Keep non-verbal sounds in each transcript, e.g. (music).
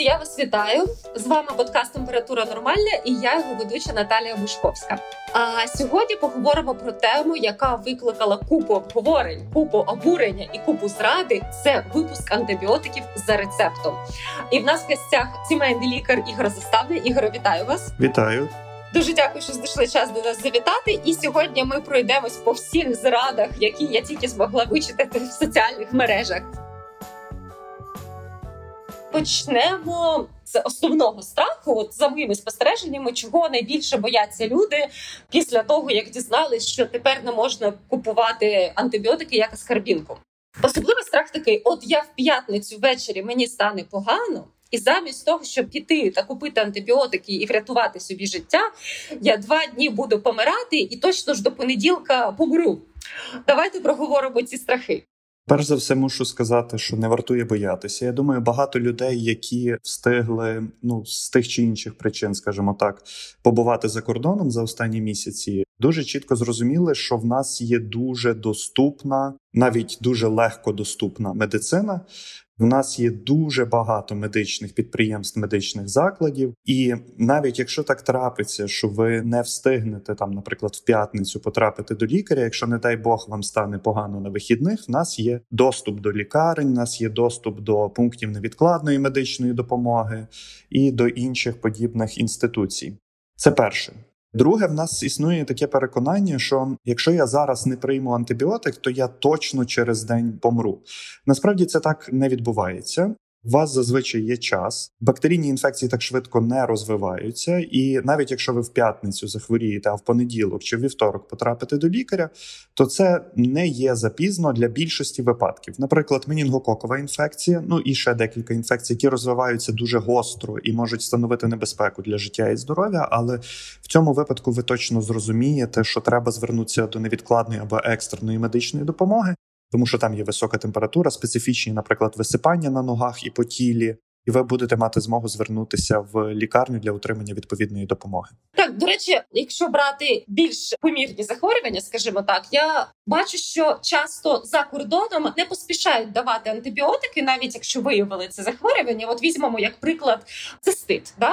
Друзі, я вас вітаю з вами. Подкаст Температура Нормальна і я його ведуча Наталія Бушковська. А сьогодні поговоримо про тему, яка викликала купу обговорень, купу обурення і купу зради. Це випуск антибіотиків за рецептом. І в нас в гостях сімейний лікар Ігор Заставний. Ігор, вітаю вас! Вітаю. Дуже дякую, що знайшли час до нас завітати. І сьогодні ми пройдемось по всіх зрадах, які я тільки змогла вичитати в соціальних мережах. Почнемо з основного страху. От за моїми спостереженнями, чого найбільше бояться люди після того, як дізналися, що тепер не можна купувати антибіотики як аскарбінку. Особливий страх такий: от я в п'ятницю ввечері мені стане погано. І замість того, щоб піти та купити антибіотики і врятувати собі життя, я два дні буду помирати і точно ж до понеділка помру. Давайте проговоримо ці страхи. Перш за все, мушу сказати, що не вартує боятися. Я думаю, багато людей, які встигли ну з тих чи інших причин, скажімо так, побувати за кордоном за останні місяці, дуже чітко зрозуміли, що в нас є дуже доступна, навіть дуже легко доступна медицина, в нас є дуже багато медичних підприємств, медичних закладів, і навіть якщо так трапиться, що ви не встигнете там, наприклад, в п'ятницю потрапити до лікаря, якщо не дай Бог вам стане погано на вихідних, в нас є доступ до лікарень, в нас є доступ до пунктів невідкладної медичної допомоги і до інших подібних інституцій. Це перше. Друге, в нас існує таке переконання, що якщо я зараз не прийму антибіотик, то я точно через день помру. Насправді це так не відбувається. У вас зазвичай є час, бактерійні інфекції так швидко не розвиваються, і навіть якщо ви в п'ятницю захворієте, а в понеділок чи в вівторок потрапите до лікаря, то це не є запізно для більшості випадків. Наприклад, менінгококова інфекція, ну і ще декілька інфекцій, які розвиваються дуже гостро і можуть становити небезпеку для життя і здоров'я. Але в цьому випадку ви точно зрозумієте, що треба звернутися до невідкладної або екстреної медичної допомоги тому що там є висока температура, специфічні, наприклад, висипання на ногах і по тілі, ви будете мати змогу звернутися в лікарню для отримання відповідної допомоги. Так, до речі, якщо брати більш помірні захворювання, скажімо так, я бачу, що часто за кордоном не поспішають давати антибіотики, навіть якщо виявили це захворювання. От візьмемо як приклад цистит. Да?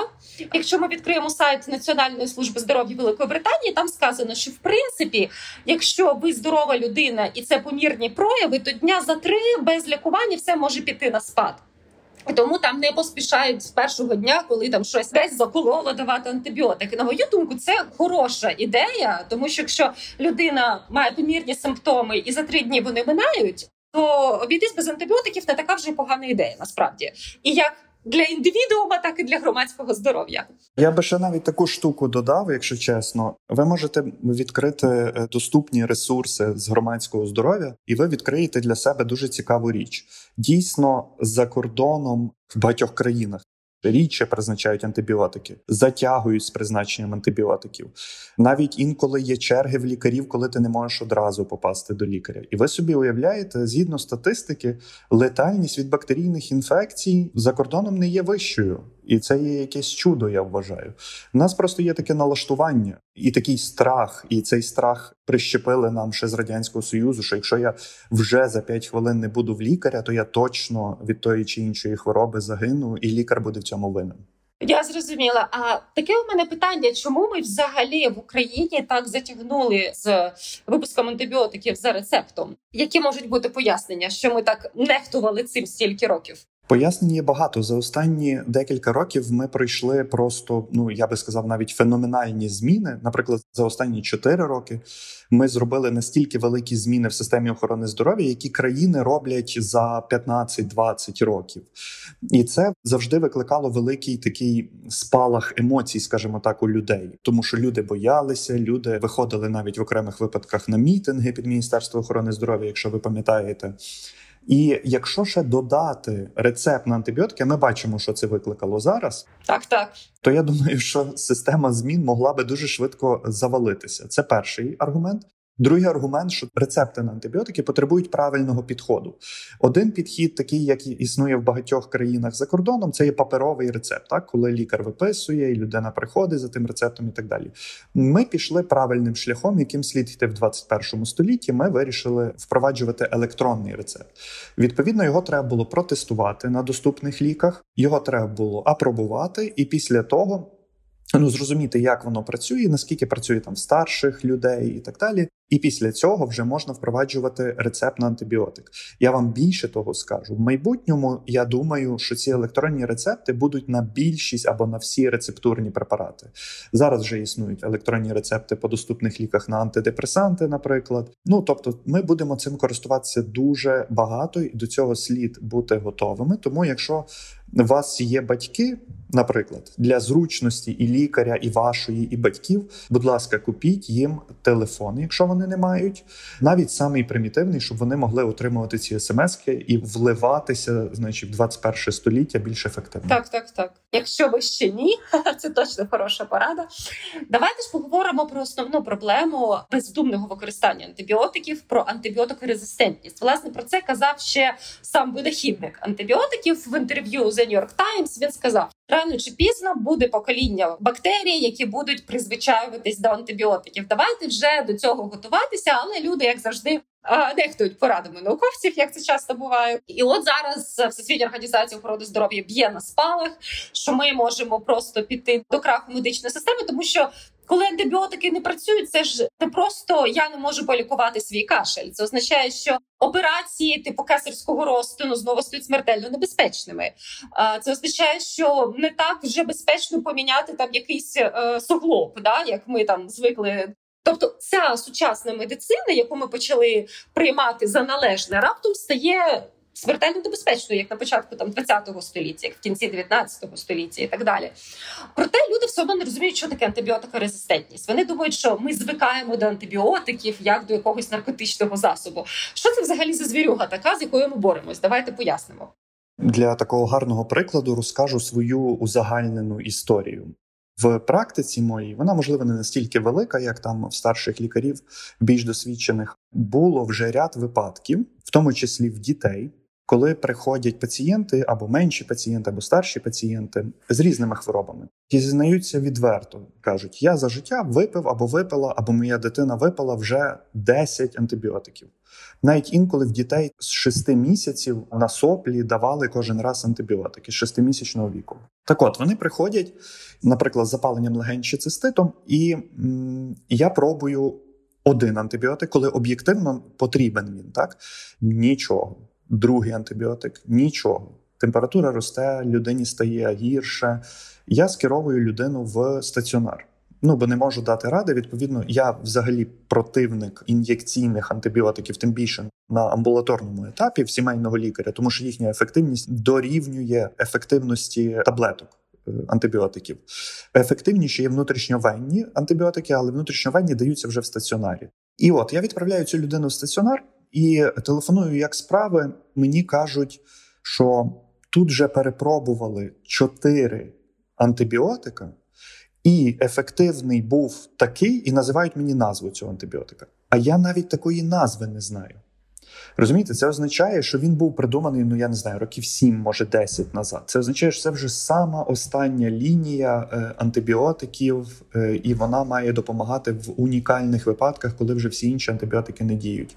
Якщо ми відкриємо сайт Національної служби здоров'я Великої Британії, там сказано, що в принципі, якщо ви здорова людина і це помірні прояви, то дня за три без лікування все може піти на спад. Тому там не поспішають з першого дня, коли там щось десь закололо давати антибіотики. На мою думку, це хороша ідея, тому що якщо людина має помірні симптоми і за три дні вони минають, то обійтись без антибіотиків не така вже погана ідея, насправді. І як для індивідуума, так і для громадського здоров'я. Я би ще навіть таку штуку додав, якщо чесно. Ви можете відкрити е, доступні ресурси з громадського здоров'я, і ви відкриєте для себе дуже цікаву річ. Дійсно, за кордоном в багатьох країнах рідше призначають антибіотики, затягують з призначенням антибіотиків. Навіть інколи є черги в лікарів, коли ти не можеш одразу попасти до лікаря. І ви собі уявляєте, згідно статистики, летальність від бактерійних інфекцій за кордоном не є вищою. І це є якесь чудо, я вважаю. У нас просто є таке налаштування і такий страх, і цей страх прищепили нам ще з радянського союзу. Що якщо я вже за 5 хвилин не буду в лікаря, то я точно від тої чи іншої хвороби загину, і лікар буде в цьому винен. Я зрозуміла. А таке у мене питання: чому ми взагалі в Україні так затягнули з випуском антибіотиків за рецептом? Які можуть бути пояснення, що ми так нехтували цим стільки років? Пояснень є багато за останні декілька років. Ми пройшли просто, ну я би сказав, навіть феноменальні зміни. Наприклад, за останні 4 роки ми зробили настільки великі зміни в системі охорони здоров'я, які країни роблять за 15-20 років, і це завжди викликало великий такий спалах емоцій, скажімо так, у людей, тому що люди боялися, люди виходили навіть в окремих випадках на мітинги під міністерство охорони здоров'я, якщо ви пам'ятаєте. І якщо ще додати рецепт на антибіотики, ми бачимо, що це викликало зараз. Так, так. То я думаю, що система змін могла би дуже швидко завалитися. Це перший аргумент. Другий аргумент, що рецепти на антибіотики потребують правильного підходу. Один підхід, такий, як існує в багатьох країнах за кордоном, це є паперовий рецепт, так коли лікар виписує, і людина приходить за тим рецептом і так далі. Ми пішли правильним шляхом, яким слід йти в 21 столітті. Ми вирішили впроваджувати електронний рецепт. Відповідно, його треба було протестувати на доступних ліках, його треба було апробувати, і після того. Ну, зрозуміти, як воно працює, наскільки працює там старших людей і так далі. І після цього вже можна впроваджувати рецепт на антибіотик. Я вам більше того скажу. В майбутньому я думаю, що ці електронні рецепти будуть на більшість або на всі рецептурні препарати. Зараз вже існують електронні рецепти по доступних ліках на антидепресанти, наприклад. Ну тобто, ми будемо цим користуватися дуже багато, і до цього слід бути готовими. Тому, якщо у вас є батьки, наприклад, для зручності і лікаря, і вашої, і батьків, будь ласка, купіть їм телефон, якщо вони не мають, навіть самий примітивний, щоб вони могли отримувати ці смски і вливатися, значить, в 21 століття більш ефективно. Так, так, так. Якщо ви ще ні, (laughs) це точно хороша порада. Давайте ж поговоримо про основну проблему бездумного використання антибіотиків, про антибіотикорезистентність. Власне про це казав ще сам винахідник антибіотиків в інтерв'ю The New York Times. Він сказав: рано чи пізно буде покоління бактерій, які будуть призвичаюватись до антибіотиків. Давайте вже до цього готуватися, але люди, як завжди, нехтують порадами науковців, як це часто буває. І от зараз Всесвітня організація охорони здоров'я б'є на спалах, що ми можемо просто піти до краху медичної системи, тому що. Коли антибіотики не працюють, це ж не просто я не можу полікувати свій кашель. Це означає, що операції типу кесарського розтину знову стають смертельно небезпечними. Це означає, що не так вже безпечно поміняти там якийсь е, суглоб, да як ми там звикли Тобто, ця сучасна медицина, яку ми почали приймати за належне, раптом стає смертельно небезпечною, як на початку там 20-го століття, як в кінці 19-го століття і так далі. Проте люди все одно не розуміють, що таке антибіотикорезистентність. Вони думають, що ми звикаємо до антибіотиків як до якогось наркотичного засобу. Що це взагалі за звірюга така, з якою ми боремось? Давайте пояснимо. Для такого гарного прикладу розкажу свою узагальнену історію. В практиці моїй вона можливо не настільки велика, як там в старших лікарів, більш досвідчених, було вже ряд випадків, в тому числі в дітей, коли приходять пацієнти або менші пацієнти, або старші пацієнти з різними хворобами, і зізнаються відверто, кажуть: я за життя випив або випила, або моя дитина випила вже 10 антибіотиків. Навіть інколи в дітей з 6 місяців на соплі давали кожен раз антибіотики з 6-місячного віку. Так, от вони приходять, наприклад, з запаленням легень чи циститом, і м- я пробую один антибіотик, коли об'єктивно потрібен він, так нічого другий антибіотик нічого. Температура росте, людині стає гірше. Я скеровую людину в стаціонар. Ну, бо не можу дати ради. Відповідно, я взагалі противник ін'єкційних антибіотиків, тим більше на амбулаторному етапі в сімейного лікаря, тому що їхня ефективність дорівнює ефективності таблеток. Е, антибіотиків ефективніші є внутрішньовенні антибіотики, але внутрішньовенні даються вже в стаціонарі. І от я відправляю цю людину в стаціонар. І телефоную, як справи, мені кажуть, що тут вже перепробували чотири антибіотика, і ефективний був такий, і називають мені назву цього антибіотика. А я навіть такої назви не знаю. Розумієте, це означає, що він був придуманий, ну я не знаю, років 7, може 10 назад. Це означає, що це вже сама остання лінія е, антибіотиків, е, і вона має допомагати в унікальних випадках, коли вже всі інші антибіотики не діють.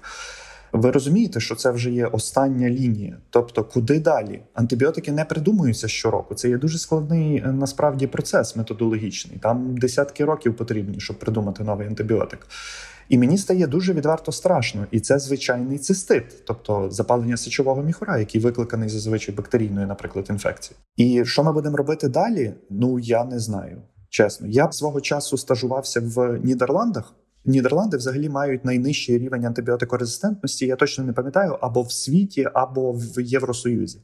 Ви розумієте, що це вже є остання лінія. Тобто, куди далі? Антибіотики не придумуються щороку. Це є дуже складний е, насправді процес методологічний. Там десятки років потрібні, щоб придумати новий антибіотик. І мені стає дуже відверто страшно, і це звичайний цистит, тобто запалення сечового міхура, який викликаний зазвичай бактерійною, наприклад, інфекцією. І що ми будемо робити далі? Ну я не знаю. Чесно, я свого часу стажувався в Нідерландах. Нідерланди взагалі мають найнижчий рівень антибіотикорезистентності. Я точно не пам'ятаю, або в світі, або в Євросоюзі.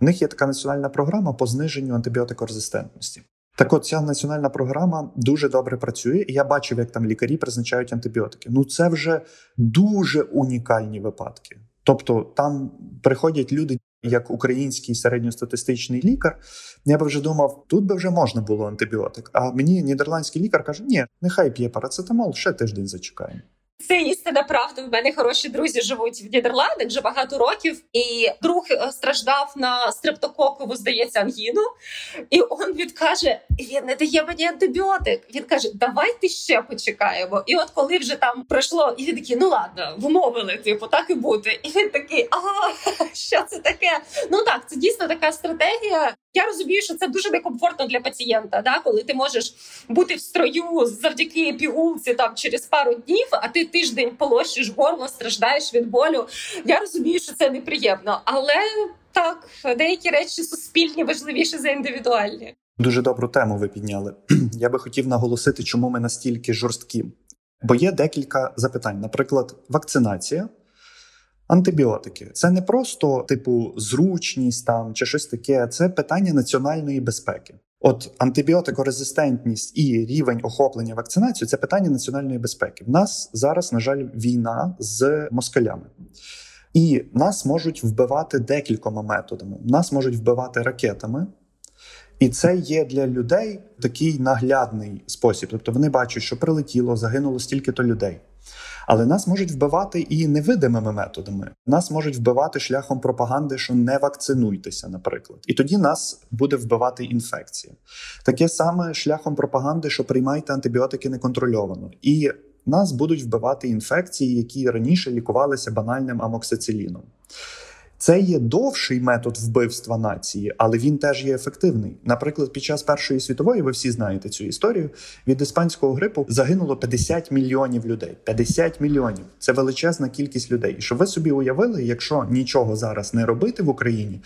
В них є така національна програма по зниженню антибіотикорезистентності. Так, от ця національна програма дуже добре працює, і я бачив, як там лікарі призначають антибіотики. Ну це вже дуже унікальні випадки. Тобто там приходять люди, як український середньостатистичний лікар. Я би вже думав, тут би вже можна було антибіотик. А мені нідерландський лікар каже: ні, нехай п'є парацетамол, ще тиждень зачекаємо. Це істина правда. У мене хороші друзі живуть в Нідерландах вже багато років, і друг е, страждав на стрептококову, здається, ангіну. І він каже: він не дає мені антибіотик. Він каже: Давайте ще почекаємо. І от коли вже там пройшло, і він такий, ну ладно, вмовили, типу, так і бути. І він такий, ага, (laughs) що це таке? Ну так, це дійсно така стратегія. Я розумію, що це дуже некомфортно для пацієнта, да, коли ти можеш бути в строю завдяки пігулці там через пару днів, а ти тиждень полощиш горло, страждаєш від болю. Я розумію, що це неприємно, але так деякі речі суспільні важливіші за індивідуальні. Дуже добру тему ви підняли. (clears throat) Я би хотів наголосити, чому ми настільки жорсткі. Бо є декілька запитань. Наприклад, вакцинація, антибіотики. Це не просто типу зручність там чи щось таке, це питання національної безпеки. От антибіотикорезистентність і рівень охоплення вакцинацією це питання національної безпеки. В нас зараз, на жаль, війна з москалями. І нас можуть вбивати декількома методами. Нас можуть вбивати ракетами, і це є для людей такий наглядний спосіб. Тобто вони бачать, що прилетіло, загинуло стільки-то людей. Але нас можуть вбивати і невидимими методами. Нас можуть вбивати шляхом пропаганди, що не вакцинуйтеся, наприклад. І тоді нас буде вбивати інфекція. Таке саме шляхом пропаганди, що приймайте антибіотики неконтрольовано. І нас будуть вбивати інфекції, які раніше лікувалися банальним амоксициліном. Це є довший метод вбивства нації, але він теж є ефективний. Наприклад, під час Першої світової, ви всі знаєте цю історію. Від іспанського грипу загинуло 50 мільйонів людей. 50 мільйонів це величезна кількість людей. І щоб ви собі уявили, якщо нічого зараз не робити в Україні,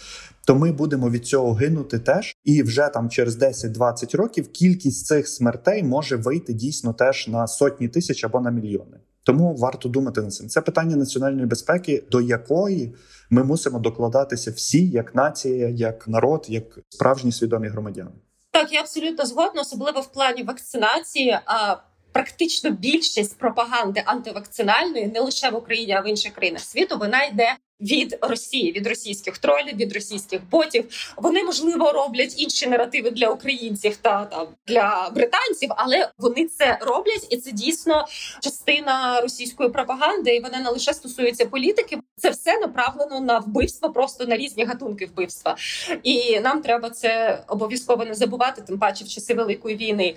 то ми будемо від цього гинути теж. І вже там через 10-20 років кількість цих смертей може вийти дійсно теж на сотні тисяч або на мільйони. Тому варто думати над цим. Це питання національної безпеки, до якої ми мусимо докладатися всі, як нація, як народ, як справжні свідомі громадяни. Так, я абсолютно згодна, особливо в плані вакцинації. А практично більшість пропаганди антивакцинальної не лише в Україні, а в інших країнах світу вона йде від Росії, від російських тролів, від російських ботів. Вони можливо роблять інші наративи для українців та там для британців, але вони це роблять, і це дійсно частина російської пропаганди. І вона не лише стосується політики. Це все направлено на вбивство, просто на різні гатунки вбивства. І нам треба це обов'язково не забувати, тим паче в часи великої війни.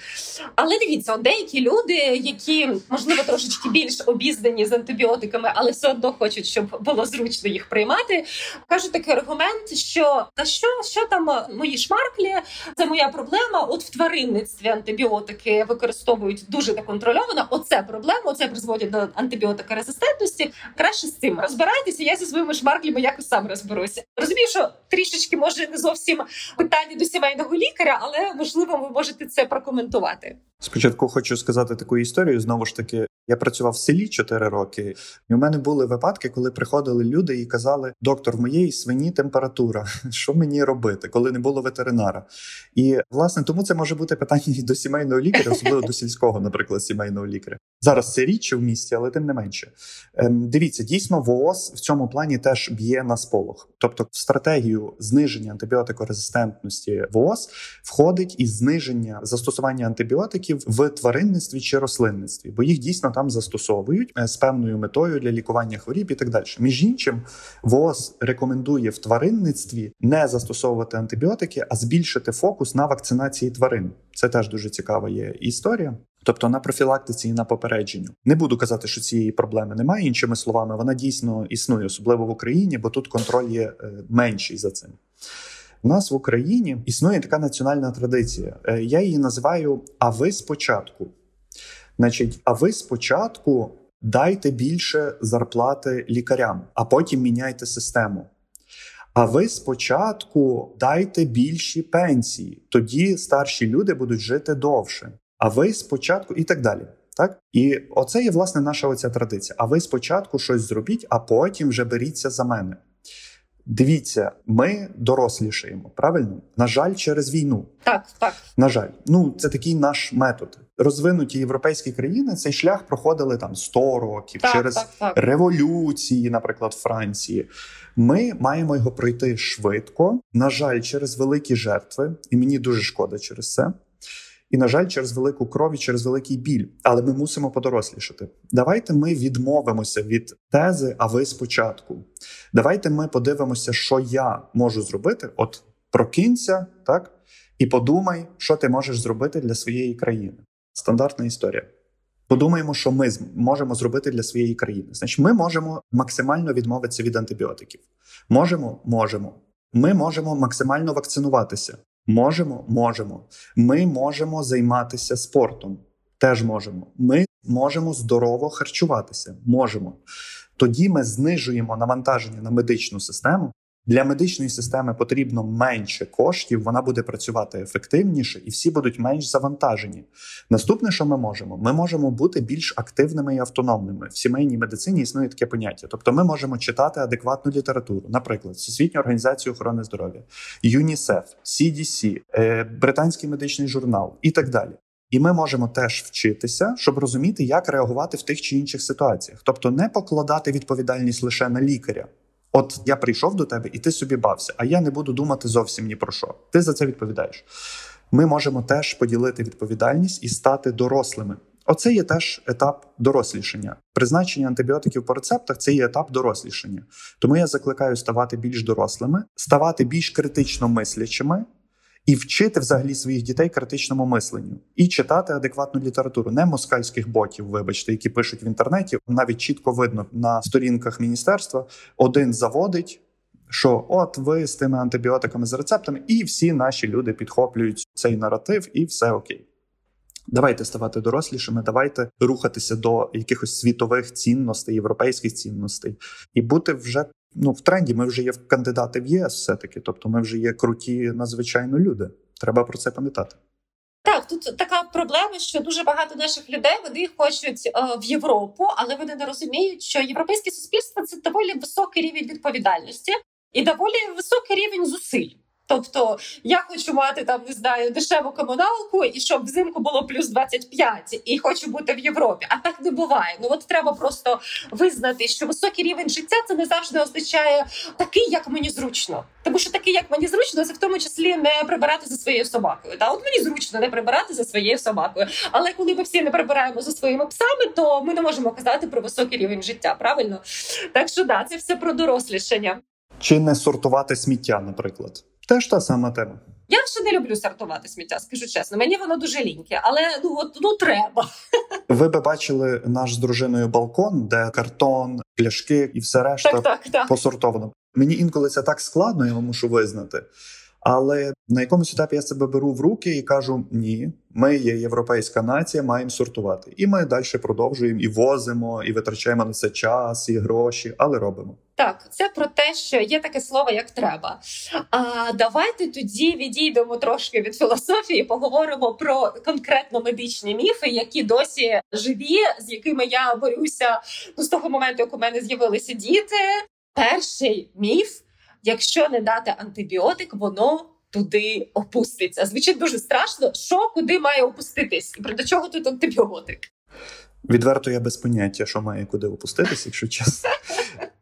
Але дивіться, деякі люди, які можливо трошечки більш обізнані з антибіотиками, але все одно хочуть, щоб було зручно їх приймати. Кажуть такий аргумент, що та що, що там е, мої шмарклі, це моя проблема. От в тваринництві антибіотики використовують дуже неконтрольовано. Оце проблема, оце призводить до антибіотикорезистентності. Краще з цим розбирайтеся. Я зі своїми шмарклями якось сам розберуся. Розумію, що трішечки може не зовсім питання до сімейного лікаря, але можливо ви можете це прокоментувати. Спочатку хочу сказати таку історію. Знову ж таки, я працював в селі 4 роки, і у мене були випадки, коли приходили люди і казали: доктор, в моєї свині температура, (laughs) що мені робити, коли не було ветеринара. І власне тому це може бути питання і до сімейного лікаря, особливо до сільського, наприклад, сімейного лікаря. Зараз це рідше в місті, але тим не менше. Ем, дивіться, дійсно, ВООЗ в цьому плані теж б'є на сполох. Тобто, в стратегію зниження антибіотикорезистентності ВООЗ входить і зниження застосування антибіотиків в тваринництві чи рослинництві, бо їх дійсно там застосовують е, з певною метою для лікування хворіб і так далі. Між іншим, ВООЗ рекомендує в тваринництві не застосовувати антибіотики, а збільшити фокус на вакцинації тварин. Це теж дуже цікава є історія. Тобто на профілактиці і на попередженню не буду казати, що цієї проблеми немає. Іншими словами, вона дійсно існує, особливо в Україні, бо тут контроль є е, менший за цим. У нас в Україні існує така національна традиція. Е, я її називаю А ви спочатку. Значить, а ви спочатку дайте більше зарплати лікарям, а потім міняйте систему. А ви спочатку дайте більші пенсії, тоді старші люди будуть жити довше. А ви спочатку і так далі. Так і оце є власне наша оця традиція. А ви спочатку щось зробіть, а потім вже беріться за мене. Дивіться, ми дорослішаємо, правильно? На жаль, через війну. Так, так. На жаль, ну це такий наш метод. Розвинуті європейські країни цей шлях проходили там 100 років так, через так, так. революції, наприклад, Франції. Ми маємо його пройти швидко. На жаль, через великі жертви, і мені дуже шкода через це. І, на жаль, через велику кров і через великий біль. Але ми мусимо подорослішати. Давайте ми відмовимося від тези, а ви спочатку. Давайте ми подивимося, що я можу зробити. От прокинься, так, і подумай, що ти можеш зробити для своєї країни. Стандартна історія. Подумаємо, що ми можемо зробити для своєї країни. Значить, ми можемо максимально відмовитися від антибіотиків. Можемо, можемо. Ми можемо максимально вакцинуватися. Можемо, можемо. Ми можемо займатися спортом. Теж можемо. Ми можемо здорово харчуватися. Можемо. Тоді ми знижуємо навантаження на медичну систему, для медичної системи потрібно менше коштів, вона буде працювати ефективніше, і всі будуть менш завантажені. Наступне, що ми можемо, ми можемо бути більш активними і автономними. В сімейній медицині існує таке поняття. Тобто, ми можемо читати адекватну літературу, наприклад, Всесвітню організацію охорони здоров'я, ЮНІСЕФ, CDC, е, Британський медичний журнал і так далі. І ми можемо теж вчитися, щоб розуміти, як реагувати в тих чи інших ситуаціях, тобто не покладати відповідальність лише на лікаря. От я прийшов до тебе, і ти собі бався, а я не буду думати зовсім ні про що. Ти за це відповідаєш. Ми можемо теж поділити відповідальність і стати дорослими. Оце є теж етап дорослішання. Призначення антибіотиків по рецептах це є етап дорослішання. Тому я закликаю ставати більш дорослими, ставати більш критично мислячими, і вчити взагалі своїх дітей критичному мисленню і читати адекватну літературу, не москальських ботів, вибачте, які пишуть в інтернеті. Навіть чітко видно на сторінках міністерства. Один заводить. Що от ви з тими антибіотиками з рецептами, і всі наші люди підхоплюють цей наратив, і все окей. Давайте ставати дорослішими, давайте рухатися до якихось світових цінностей, європейських цінностей, і бути вже ну в тренді. Ми вже є кандидати в ЄС, все таки. Тобто, ми вже є круті надзвичайно люди. Треба про це пам'ятати. Так, тут така проблема, що дуже багато наших людей вони хочуть е, в Європу, але вони не розуміють, що європейське суспільство це доволі високий рівень відповідальності і доволі високий рівень зусиль. Тобто я хочу мати там не знаю дешеву комуналку, і щоб взимку було плюс 25, і хочу бути в Європі. А так не буває. Ну от треба просто визнати, що високий рівень життя це не завжди означає такий, як мені зручно. Тому що такий, як мені зручно, це в тому числі не прибирати за своєю собакою. Та от мені зручно не прибирати за своєю собакою. Але коли ми всі не прибираємо за своїми псами, то ми не можемо казати про високий рівень життя. Правильно, так що да, це все про дорослішання. Чи не сортувати сміття, наприклад. Теж та сама тема. Я ще не люблю сортувати сміття, скажу чесно. Мені воно дуже ліньке, але ну от ну треба. (laughs) Ви би бачили наш з дружиною балкон, де картон, пляшки і все решта так, так, так. посортовано. Мені інколи це так складно, я вам мушу визнати. Але на якомусь етапі я себе беру в руки і кажу: ні, ми є європейська нація, маємо сортувати. І ми далі продовжуємо і возимо, і витрачаємо на це час і гроші, але робимо. Так, це про те, що є таке слово, як треба. А давайте тоді відійдемо трошки від філософії, поговоримо про конкретно медичні міфи, які досі живі, з якими я борюся ну, з того моменту, як у мене з'явилися діти. Перший міф якщо не дати антибіотик, воно туди опуститься. Звучить дуже страшно, що куди має опуститись, і про до чого тут антибіотик. Відверто я без поняття, що має куди опуститись, якщо чесно.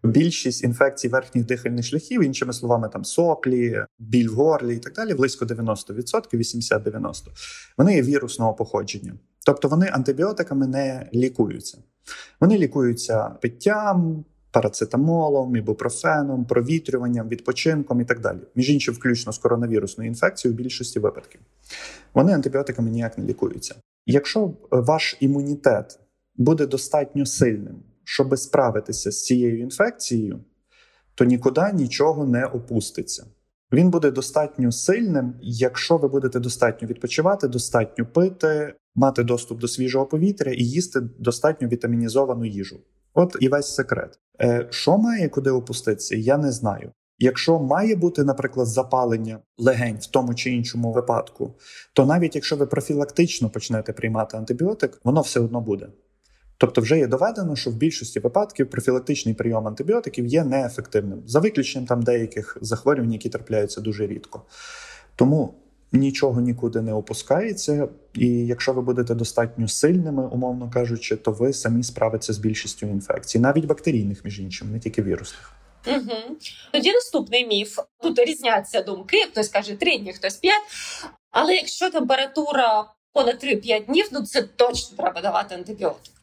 Більшість інфекцій верхніх дихальних шляхів, іншими словами, там соплі, біль в горлі і так далі, близько 90%, 80-90%, вони є вірусного походження. Тобто вони антибіотиками не лікуються. Вони лікуються питтям, парацетамолом, ібупрофеном, провітрюванням, відпочинком і так далі. Між іншим, включно з коронавірусною інфекцією в більшості випадків. Вони антибіотиками ніяк не лікуються. Якщо ваш імунітет буде достатньо сильним, щоб справитися з цією інфекцією, то нікуди нічого не опуститься. Він буде достатньо сильним, якщо ви будете достатньо відпочивати, достатньо пити, мати доступ до свіжого повітря і їсти достатньо вітамінізовану їжу. От і весь секрет. Е, Що має куди опуститися, я не знаю. Якщо має бути, наприклад, запалення легень в тому чи іншому випадку, то навіть якщо ви профілактично почнете приймати антибіотик, воно все одно буде. Тобто, вже є доведено, що в більшості випадків профілактичний прийом антибіотиків є неефективним, за виключенням там деяких захворювань, які трапляються дуже рідко. Тому нічого нікуди не опускається, і якщо ви будете достатньо сильними, умовно кажучи, то ви самі справитеся з більшістю інфекцій, навіть бактерійних, між іншим, не тільки вірусних. Угу. Тоді наступний міф. Тут різняться думки. Хтось каже три дні, хтось п'ять. Але якщо температура понад 3-5 днів, ну це точно треба давати антибіотик.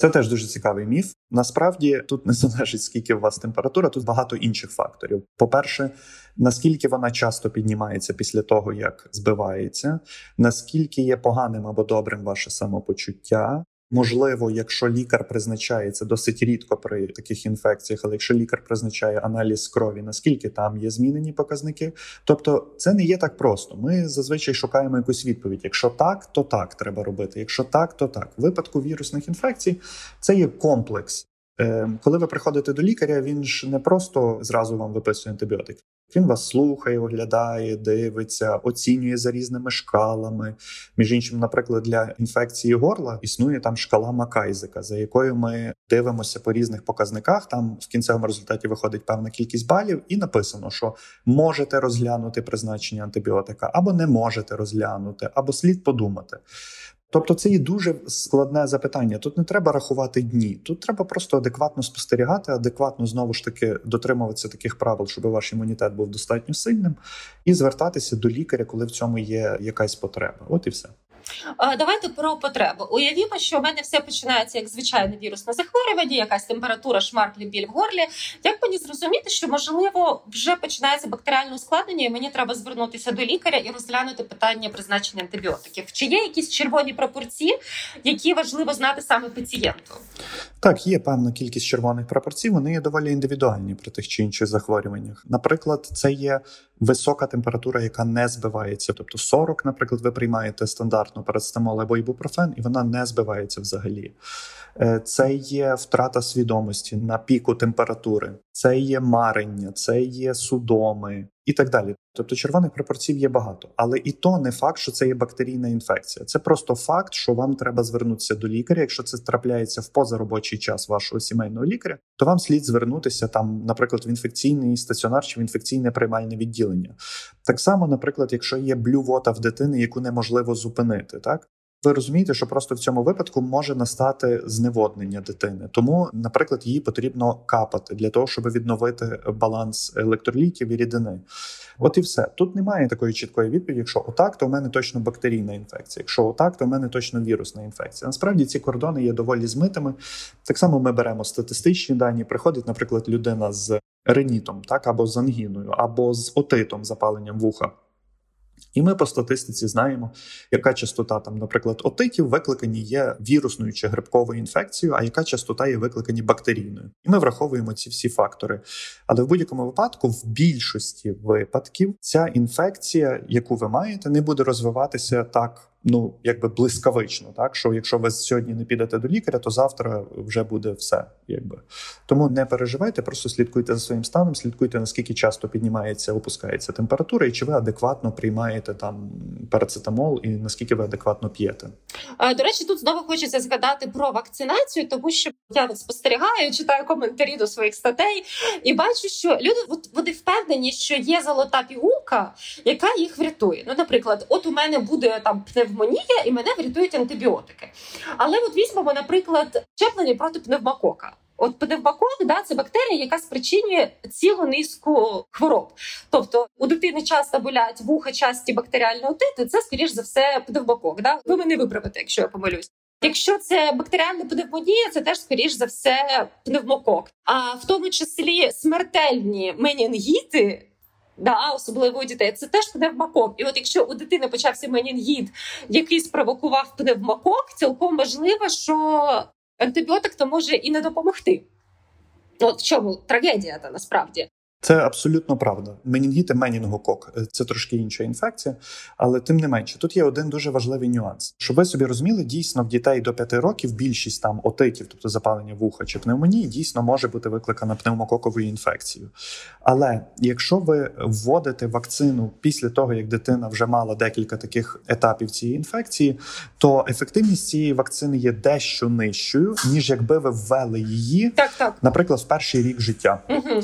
Це теж дуже цікавий міф. Насправді тут не (laughs) залежить скільки у вас температура, тут багато інших факторів. По-перше, наскільки вона часто піднімається після того, як збивається, наскільки є поганим або добрим ваше самопочуття, Можливо, якщо лікар призначає це досить рідко при таких інфекціях, але якщо лікар призначає аналіз крові, наскільки там є змінені показники, тобто це не є так просто. Ми зазвичай шукаємо якусь відповідь. Якщо так, то так треба робити. Якщо так, то так. В випадку вірусних інфекцій це є комплекс. Ем, коли ви приходите до лікаря, він ж не просто зразу вам виписує антибіотик. Він вас слухає, оглядає, дивиться, оцінює за різними шкалами. Між іншим, наприклад, для інфекції горла існує там шкала Макайзика, за якою ми дивимося по різних показниках. Там в кінцевому результаті виходить певна кількість балів, і написано, що можете розглянути призначення антибіотика, або не можете розглянути, або слід подумати. Тобто це є дуже складне запитання. Тут не треба рахувати дні, тут треба просто адекватно спостерігати, адекватно знову ж таки дотримуватися таких правил, щоб ваш імунітет був достатньо сильним, і звертатися до лікаря, коли в цьому є якась потреба. От і все. Давайте про потребу. Уявімо, що у мене все починається як звичайне вірусне захворювання, якась температура, шмарклі, біль в горлі. Як мені зрозуміти, що можливо вже починається бактеріальне ускладнення, і мені треба звернутися до лікаря і розглянути питання призначення антибіотиків? Чи є якісь червоні пропорції, які важливо знати саме пацієнту? Так, є певна кількість червоних пропорцій. Вони є доволі індивідуальні при тих чи інших захворюваннях. Наприклад, це є висока температура, яка не збивається. Тобто 40, наприклад, ви приймаєте стандартну парацетамол або ібупрофен, і вона не збивається взагалі. Е, це є втрата свідомості на піку температури, це є марення, це є судоми і так далі. Тобто червоних препарців є багато, але і то не факт, що це є бактерійна інфекція. Це просто факт, що вам треба звернутися до лікаря. Якщо це трапляється в позаробочий час вашого сімейного лікаря, то вам слід звернутися там, наприклад, в інфекційний стаціонар чи в інфекційне приймальне відділення. Так само, наприклад, якщо є блювота в дитини, яку неможливо зупинити, так ви розумієте, що просто в цьому випадку може настати зневоднення дитини, тому, наприклад, її потрібно капати для того, щоб відновити баланс електролітів і рідини. От і все тут немає такої чіткої відповіді. Якщо отак, то в мене точно бактерійна інфекція. Якщо отак, то в мене точно вірусна інфекція. Насправді ці кордони є доволі змитими. Так само ми беремо статистичні дані. Приходить, наприклад, людина з ренітом, так або з ангіною, або з отитом, запаленням вуха. І ми по статистиці знаємо, яка частота там, наприклад, отитів викликані є вірусною чи грибковою інфекцією, а яка частота є викликані бактерійною. І ми враховуємо ці всі фактори. Але в будь-якому випадку, в більшості випадків, ця інфекція, яку ви маєте, не буде розвиватися так ну якби блискавично, так що якщо ви сьогодні не підете до лікаря, то завтра вже буде все. Якби тому не переживайте, просто слідкуйте за своїм станом, слідкуйте наскільки часто піднімається, опускається температура, і чи ви адекватно приймаєте там парацетамол, і наскільки ви адекватно п'єте. До речі, тут знову хочеться згадати про вакцинацію, тому що я спостерігаю, читаю коментарі до своїх статей і бачу, що люди вони впевнені, що є золота пігулка, яка їх врятує. Ну, наприклад, от у мене буде там пневмонія, і мене врятують антибіотики. Але от візьмемо, наприклад, щеплення проти пневмокока. От пневмокок, да, це бактерія, яка спричинює цілу низку хвороб. Тобто у дитини часто болять вуха, часті бактеріальні отити, це скоріш за все пневмокок. Да? Ви мене виправите, якщо я помилюсь. Якщо це бактеріальна пневмонія, це теж скоріш за все пневмокок. А в тому числі смертельні менінгіти, Да, особливо у дітей, це теж пневмокок. І от якщо у дитини почався менінгіт, який спровокував пневмокок, цілком можливо, що антибіотик то може і не допомогти. От в чому трагедія та насправді. Це абсолютно правда. Менінгіти менінгокок – це трошки інша інфекція, але тим не менше, тут є один дуже важливий нюанс. Щоб ви собі розуміли, дійсно в дітей до 5 років більшість там отитів, тобто запалення вуха чи пневмонії, дійсно може бути викликана пневмококовою інфекцією. Але якщо ви вводите вакцину після того, як дитина вже мала декілька таких етапів цієї інфекції, то ефективність цієї вакцини є дещо нижчою, ніж якби ви ввели її, так, так. наприклад, в перший рік життя. Угу.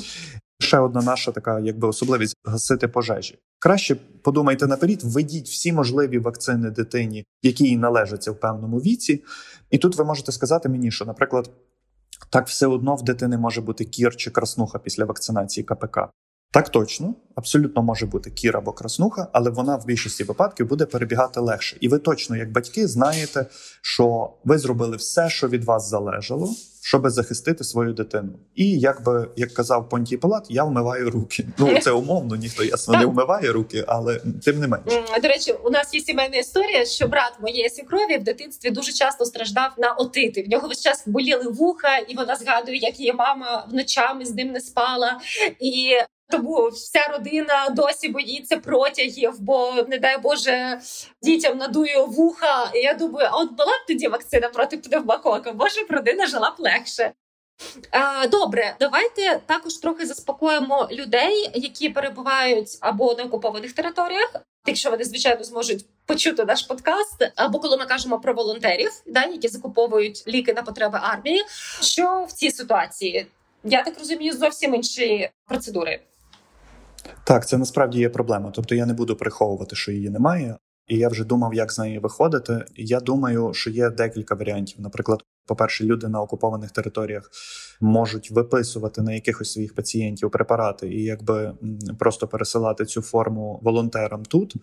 Ще одна наша така, якби особливість гасити пожежі. Краще подумайте наперед, введіть всі можливі вакцини дитині, які їй належаться в певному віці. І тут ви можете сказати мені, що, наприклад, так все одно в дитини може бути кір чи краснуха після вакцинації КПК. Так точно, абсолютно може бути кір або краснуха, але вона в більшості випадків буде перебігати легше. І ви точно, як батьки, знаєте, що ви зробили все, що від вас залежало, щоб захистити свою дитину. І якби як казав Понтій Палат, я вмиваю руки. Ну це умовно, ніхто ясно не вмиває руки, але тим не менше. До речі, у нас є сімейна історія, що брат моєї свікрові в дитинстві дуже часто страждав на отити. В нього весь час боліли вуха, і вона згадує, як її мама вночами з ним не спала. І тому вся родина досі боїться протягів, бо не дай Боже дітям надує вуха. І я думаю, а от була б тоді вакцина проти пневмокока, може б родина жила б легше. Добре, давайте також трохи заспокоїмо людей, які перебувають або на окупованих територіях, якщо вони звичайно зможуть почути наш подкаст, або коли ми кажемо про волонтерів, да, які закуповують ліки на потреби армії. Що в цій ситуації? Я так розумію, зовсім інші процедури. Так, це насправді є проблема. Тобто я не буду приховувати, що її немає. І я вже думав, як з неї виходити. Я думаю, що є декілька варіантів. Наприклад, по-перше, люди на окупованих територіях можуть виписувати на якихось своїх пацієнтів препарати і якби просто пересилати цю форму волонтерам тут.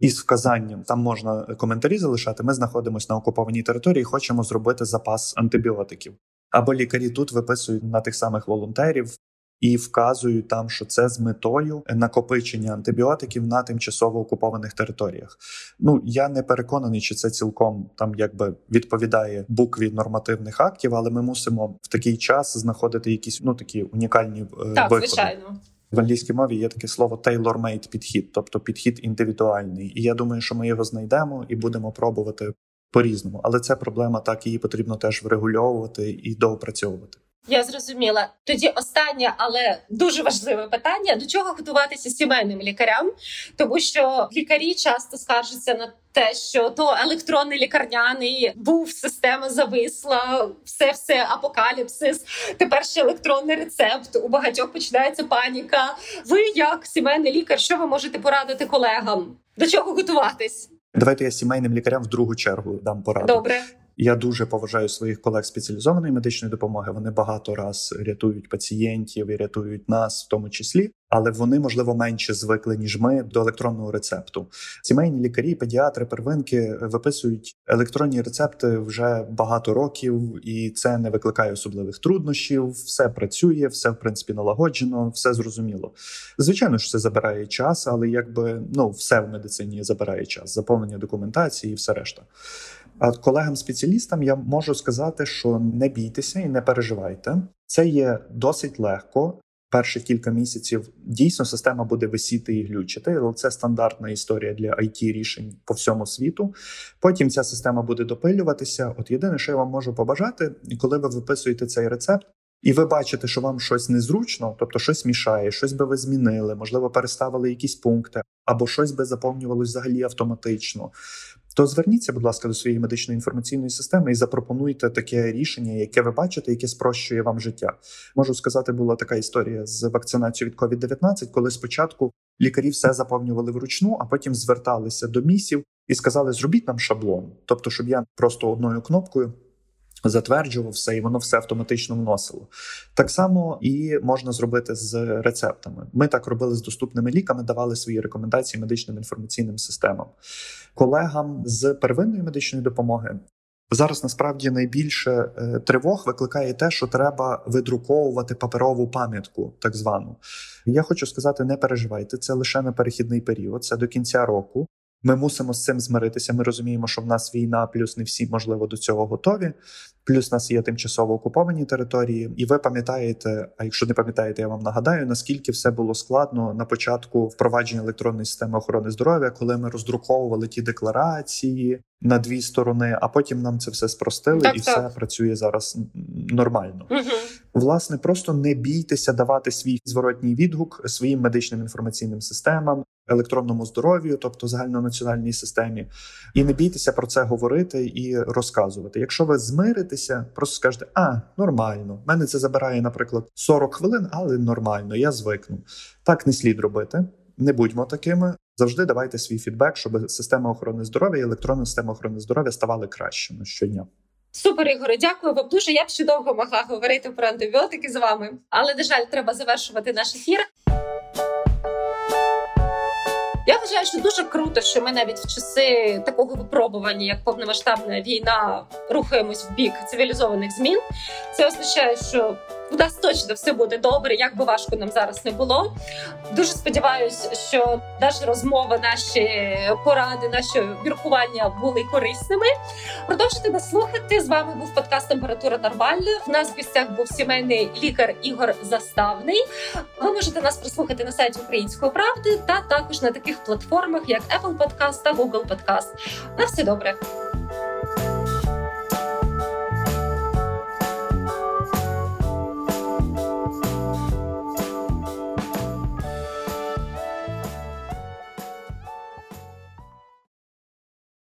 Із вказанням там можна коментарі залишати. Ми знаходимося на окупованій території, хочемо зробити запас антибіотиків. Або лікарі тут виписують на тих самих волонтерів і вказують там, що це з метою накопичення антибіотиків на тимчасово окупованих територіях. Ну я не переконаний, чи це цілком там якби відповідає букві нормативних актів, але ми мусимо в такий час знаходити якісь ну такі унікальні е, так, виходи. звичайно. В англійській мові є таке слово tailor-made підхід, тобто підхід індивідуальний. І я думаю, що ми його знайдемо і будемо пробувати по різному. Але це проблема, так її потрібно теж врегульовувати і доопрацьовувати. Я зрозуміла. Тоді останнє, але дуже важливе питання: до чого готуватися сімейним лікарям, тому що лікарі часто скаржаться на те, що то електронний лікарняний був система зависла, все все апокаліпсис. Тепер ще електронний рецепт. У багатьох починається паніка. Ви, як сімейний лікар, що ви можете порадити колегам? До чого готуватись? Давайте я сімейним лікарям в другу чергу дам пораду. Добре. Я дуже поважаю своїх колег спеціалізованої медичної допомоги. Вони багато раз рятують пацієнтів і рятують нас, в тому числі, але вони можливо менше звикли ніж ми до електронного рецепту. Сімейні лікарі, педіатри, первинки виписують електронні рецепти вже багато років, і це не викликає особливих труднощів. Все працює, все в принципі налагоджено, все зрозуміло. Звичайно, що це забирає час, але якби ну все в медицині забирає час, заповнення документації і все решта. Колегам-спеціалістам я можу сказати, що не бійтеся і не переживайте. Це є досить легко. Перші кілька місяців дійсно система буде висіти і глючити, але це стандартна історія для it рішень по всьому світу. Потім ця система буде допилюватися. От єдине, що я вам можу побажати, коли ви виписуєте цей рецепт, і ви бачите, що вам щось незручно, тобто щось мішає, щось би ви змінили, можливо, переставили якісь пункти, або щось би заповнювалось взагалі автоматично то зверніться, будь ласка, до своєї медичної інформаційної системи і запропонуйте таке рішення, яке ви бачите, яке спрощує вам життя. Можу сказати, була така історія з вакцинацією від COVID-19, коли спочатку лікарі все заповнювали вручну, а потім зверталися до місів і сказали: зробіть нам шаблон, тобто, щоб я просто одною кнопкою затверджував все, і воно все автоматично вносило. Так само і можна зробити з рецептами. Ми так робили з доступними ліками, давали свої рекомендації медичним інформаційним системам, колегам з первинної медичної допомоги. Зараз насправді найбільше е, тривог викликає те, що треба видруковувати паперову пам'ятку, так звану. Я хочу сказати: не переживайте, це лише на перехідний період, це до кінця року. Ми мусимо з цим змиритися. Ми розуміємо, що в нас війна, плюс не всі можливо до цього готові. Плюс нас є тимчасово окуповані території, і ви пам'ятаєте, а якщо не пам'ятаєте, я вам нагадаю, наскільки все було складно на початку впровадження електронної системи охорони здоров'я, коли ми роздруковували ті декларації на дві сторони, а потім нам це все спростили, так, і так. все працює зараз нормально. Угу. Власне, просто не бійтеся давати свій зворотній відгук своїм медичним інформаційним системам, електронному здоров'ю, тобто загальнонаціональній системі, і не бійтеся про це говорити і розказувати. Якщо ви змиритеся, просто скажете, а нормально, в мене це забирає, наприклад, 40 хвилин, але нормально, я звикну. Так не слід робити. Не будьмо такими. Завжди давайте свій фідбек, щоб система охорони здоров'я і електронна система охорони здоров'я ставали кращими щодня. Супер, Ігоре, дякую вам дуже. Я б ще довго могла говорити про антибіотики з вами, але на жаль, треба завершувати наш ефір. Вважаю, що дуже круто, що ми навіть в часи такого випробування, як повномасштабна війна, рухаємось в бік цивілізованих змін. Це означає, що у нас точно все буде добре, як би важко нам зараз не було. Дуже сподіваюся, що наші розмови, наші поради, наші міркування були корисними. Продовжуйте нас слухати. З вами був подкаст Температура нормальна. В нас в гостях був сімейний лікар Ігор Заставний. Ви можете нас прослухати на сайті Української правди та також на таких платформах, як Apple Podcast та Google Podcast. На все добре.